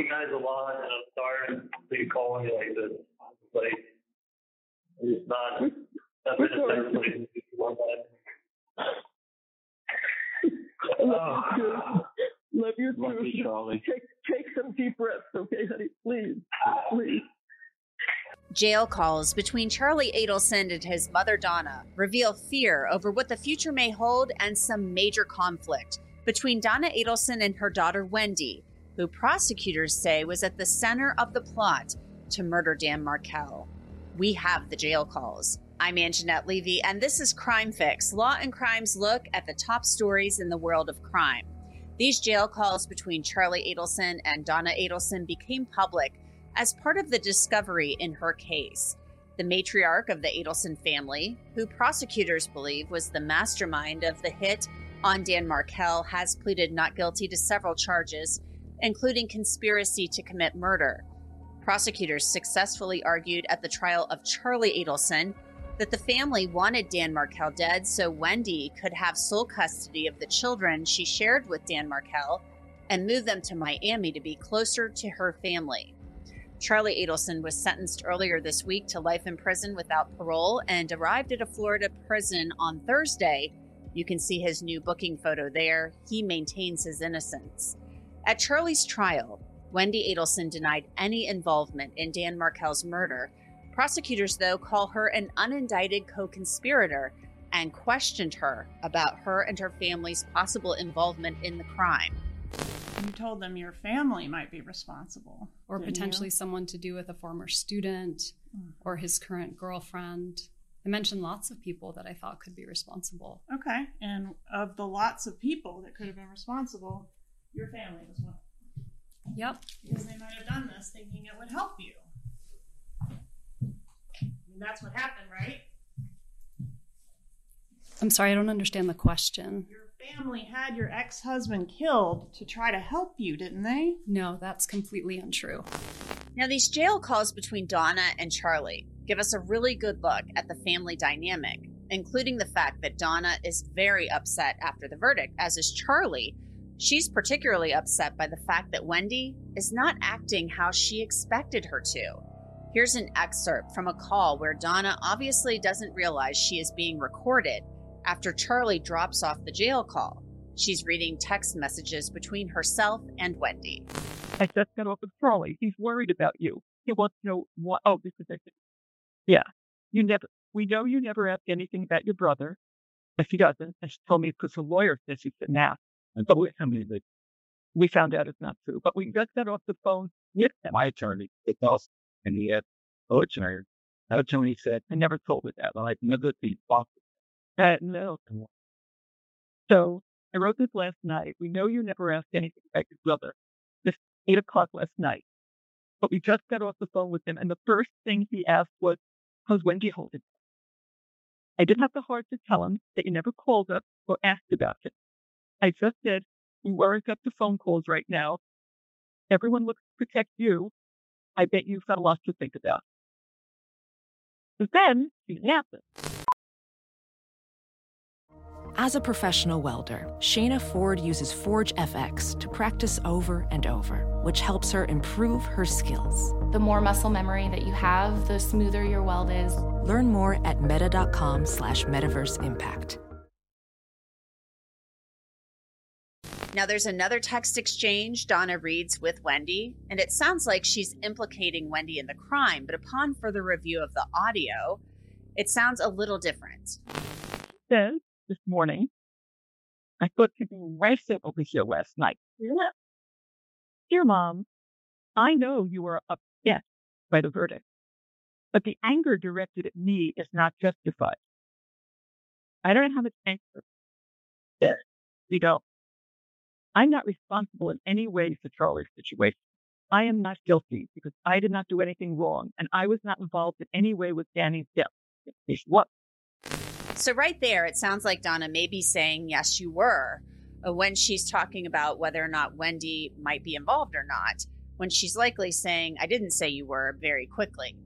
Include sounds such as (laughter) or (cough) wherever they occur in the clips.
I love you guys a lot, and I'm sorry to be calling you like this. Like, it's not, nothing essentially. (laughs) Oh. Love you Love too. you, Charlie. (laughs) Take take some deep breaths, okay, honey? Please, please. Jail calls between Charlie Adelson and his mother Donna reveal fear over what the future may hold and some major conflict between Donna Adelson and her daughter Wendi, who prosecutors say was at the center of the plot to murder Dan Markel. We have the jail calls. I'm Angenette Levy, and this is Crime Fix Law and Crime's look at the top stories in the world of crime. These jail calls between Charlie Adelson and Donna Adelson became public as part of the discovery in her case. The matriarch of the Adelson family, who prosecutors believe was the mastermind of the hit on Dan Markel, has pleaded not guilty to several charges, including conspiracy to commit murder. Prosecutors successfully argued at the trial of Charlie Adelson that the family wanted Dan Markel dead so Wendi could have sole custody of the children she shared with Dan Markel and move them to Miami to be closer to her family. Charlie Adelson was sentenced earlier this week to life in prison without parole and arrived at a Florida prison on Thursday. You can see his new booking photo there. He maintains his innocence. At Charlie's trial, Wendi Adelson denied any involvement in Dan Markel's murder. Prosecutors, though, call her an unindicted co conspirator and questioned her about her and her family's possible involvement in the crime. You told them your family might be responsible. or potentially you? someone to do with a former student hmm. or his current girlfriend. I mentioned lots of people that I thought could be responsible. Okay. And of the lots of people that could have been responsible, your family as well. Yep. Because they might have done this thinking it would help you. I mean, that's what happened, right? I'm sorry, I don't understand the question. Your family had your ex husband killed to try to help you, didn't they? No, that's completely untrue. Now, these jail calls between Donna and Charlie give us a really good look at the family dynamic, including the fact that Donna is very upset after the verdict, as is Charlie. She's particularly upset by the fact that Wendi is not acting how she expected her to. Here's an excerpt from a call where Donna obviously doesn't realize she is being recorded after Charlie drops off the jail call. She's reading text messages between herself and Wendi. I just got off with Charlie. He's worried about you. He wants to know what. Oh, this is it. Yeah. You never. We know you never ask anything about your brother. But she doesn't. And she told me because the lawyer says she shouldn't ask. But we, I mean, like, we found out it's not true. But we just got off the phone with. My attorney, us, and he had oh, attorney. Our attorney said, I never told her that. I've never been fucked. Uh, no. So I wrote this last night. We know you never asked anything about your brother. This eight o'clock last night. But we just got off the phone with him, and the first thing he asked was, How's Wendi holding? I didn't have the heart to tell him that you never called us or asked about it. I just said, We weren't up to phone calls right now. Everyone looks to protect you. I bet you've got a lot to think about. But then she happened. As a professional welder, Shayna Ford uses Forge FX to practice over and over, which helps her improve her skills. The more muscle memory that you have, the smoother your weld is. Learn more at meta.com slash metaverse impact. Now, there's another text exchange Donna reads with Wendi, and it sounds like she's implicating Wendi in the crime, but upon further review of the audio, it sounds a little different. says this morning, I thought you'd be right over here last night. Yeah. Dear Mom, I know you are upset by the verdict, but the anger directed at me is not justified. I don't have an anger. Yes. You don't. I'm not responsible in any way for Charlie's situation. I am not guilty because I did not do anything wrong and I was not involved in any way with Danny's death. What? So, right there, it sounds like Donna may be saying, yes, you were, uh, when she's talking about whether or not Wendi might be involved or not, when she's likely saying, I didn't say you were, very quickly.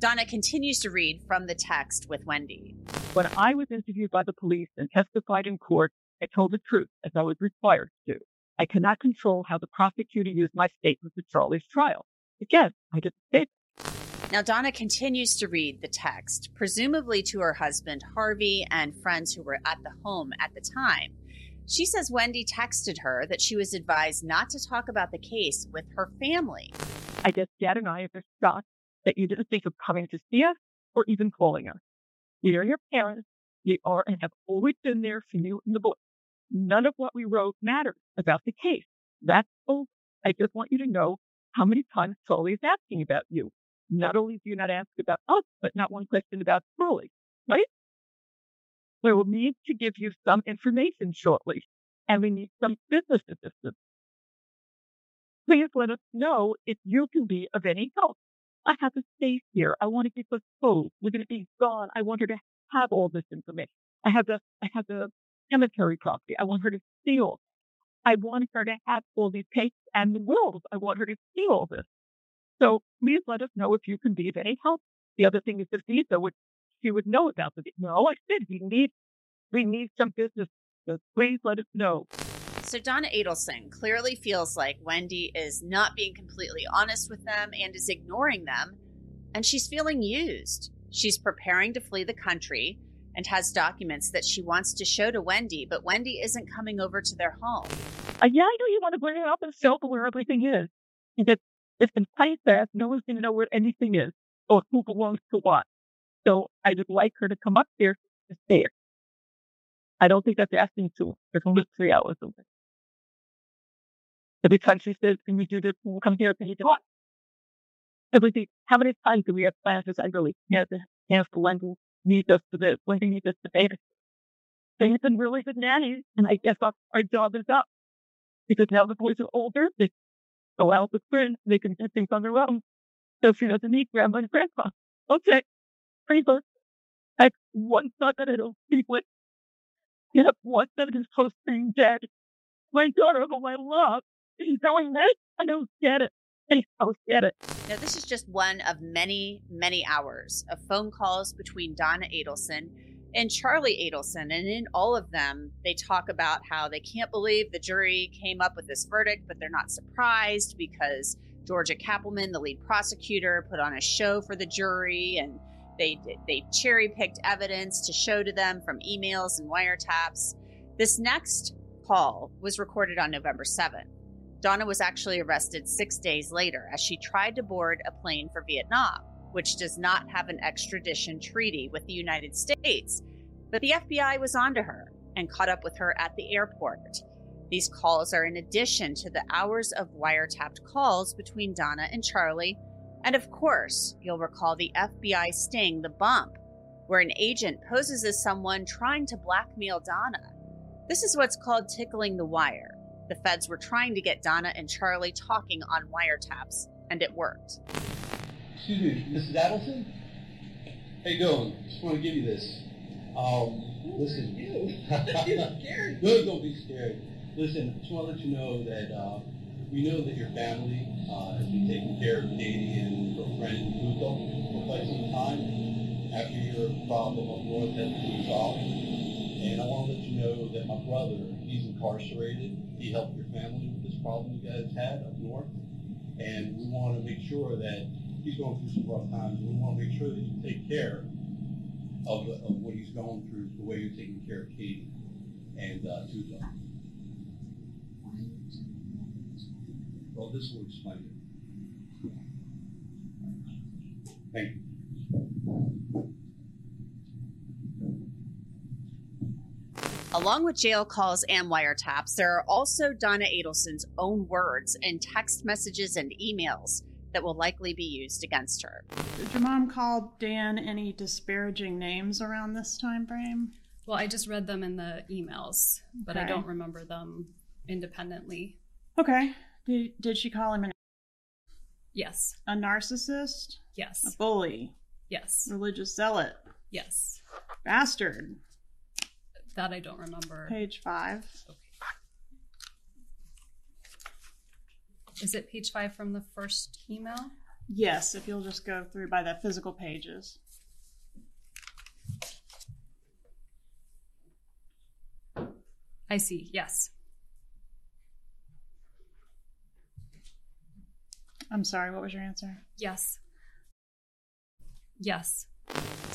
Donna continues to read from the text with Wendi. When I was interviewed by the police and testified in court, I told the truth as I was required to. I cannot control how the prosecutor used my statement at Charlie's trial. Again, I didn't say now, Donna continues to read the text, presumably to her husband, Harvey, and friends who were at the home at the time. She says Wendi texted her that she was advised not to talk about the case with her family. I guess Dad and I are just shocked that you didn't think of coming to see us or even calling us. We are your parents. We are and have always been there for you and the boys. None of what we wrote matters about the case. That's over. I just want you to know how many times Charlie is asking about you. Not only do you not ask about us, but not one question about Charlie, right? We will need to give you some information shortly, and we need some business assistance. Please let us know if you can be of any help. I have a space here. I want to get us closed. We're going to be gone. I want her to have all this information. I have the I have the cemetery property. I want her to see all. I want her to have all these papers and the wills. I want her to see all this. So please let us know if you can be of any help. The other thing is the visa, which she would know about the No, I said we need we need some business. So please let us know. So Donna Adelson clearly feels like Wendi is not being completely honest with them and is ignoring them, and she's feeling used. She's preparing to flee the country and has documents that she wants to show to Wendi, but Wendi isn't coming over to their home. Uh, yeah, I know you want to bring it up and show where everything is. Because it's been tight fast. No one's going to know where anything is or who belongs to what. So I would like her to come up there to stay. I don't think that's asking too. It's only three hours away. Every time she says, Can we do this? We'll come here. Can you it? Everything. How many times do we have classes? I really can't ask Wendi need us for this. Wendi needs us to pay this. They've been really good nannies, and I guess our, job is up. Because now the boys are older, they go out with friends, they can do things on their own. So she doesn't need grandma and grandpa. Okay. Good. I have one son that I don't speak with. You have one that is close to being dead. My daughter, whom I love, is going this. I don't get it. (laughs) I don't get it. Now, this is just one of many, many hours of phone calls between Donna Adelson and Charlie Adelson. And in all of them, they talk about how they can't believe the jury came up with this verdict, but they're not surprised because Georgia Cappleman, the lead prosecutor, put on a show for the jury and they they cherry picked evidence to show to them from emails and wiretaps. This next call was recorded on November 7th. Donna was actually arrested six days later as she tried to board a plane for Vietnam, which does not have an extradition treaty with the United States. But the FBI was onto her and caught up with her at the airport. These calls are in addition to the hours of wiretapped calls between Donna and Charlie. And of course, you'll recall the FBI sting, the bump, where an agent poses as someone trying to blackmail Donna. This is what's called tickling the wire. The feds were trying to get Donna and Charlie talking on wiretaps, and it worked. Excuse me, Mrs. Adelson? How you doing? Just want to give you this. Um, listen. (laughs) scared. (laughs) no, don't be scared. Listen, just want to let you know that uh, we know that your family uh, has been taking care of Katie and her friend Luto for quite some time after your problem up north has been resolved. And I want to let you know that my brother, he's incarcerated. He helped your family with this problem you guys had up north. And we want to make sure that he's going through some rough times. We want to make sure that you take care of, of what he's going through the way you're taking care of Katie and uh, Tuto. Well, this will explain it. Thank you. Along with jail calls and wiretaps, there are also Donna Adelson's own words in text messages and emails that will likely be used against her. Did your mom call Dan any disparaging names around this time frame? Well, I just read them in the emails, but Okay. I don't remember them independently. Okay. Did, did she call him an Yes. A narcissist? Yes. A bully? Yes. Religious zealot? Yes. Bastard? That I don't remember. Page five. Is it page five from the first email? Yes, if you'll just go through by the physical pages. I see. Yes. I'm sorry, what was your answer? Yes. Yes.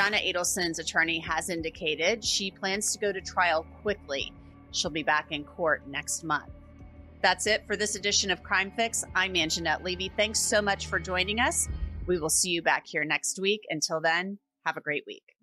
Donna Adelson's attorney has indicated she plans to go to trial quickly. She'll be back in court next month. That's it for this edition of Crime Fix. I'm Angenette Levy. Thanks so much for joining us. We will see you back here next week. Until then, have a great week.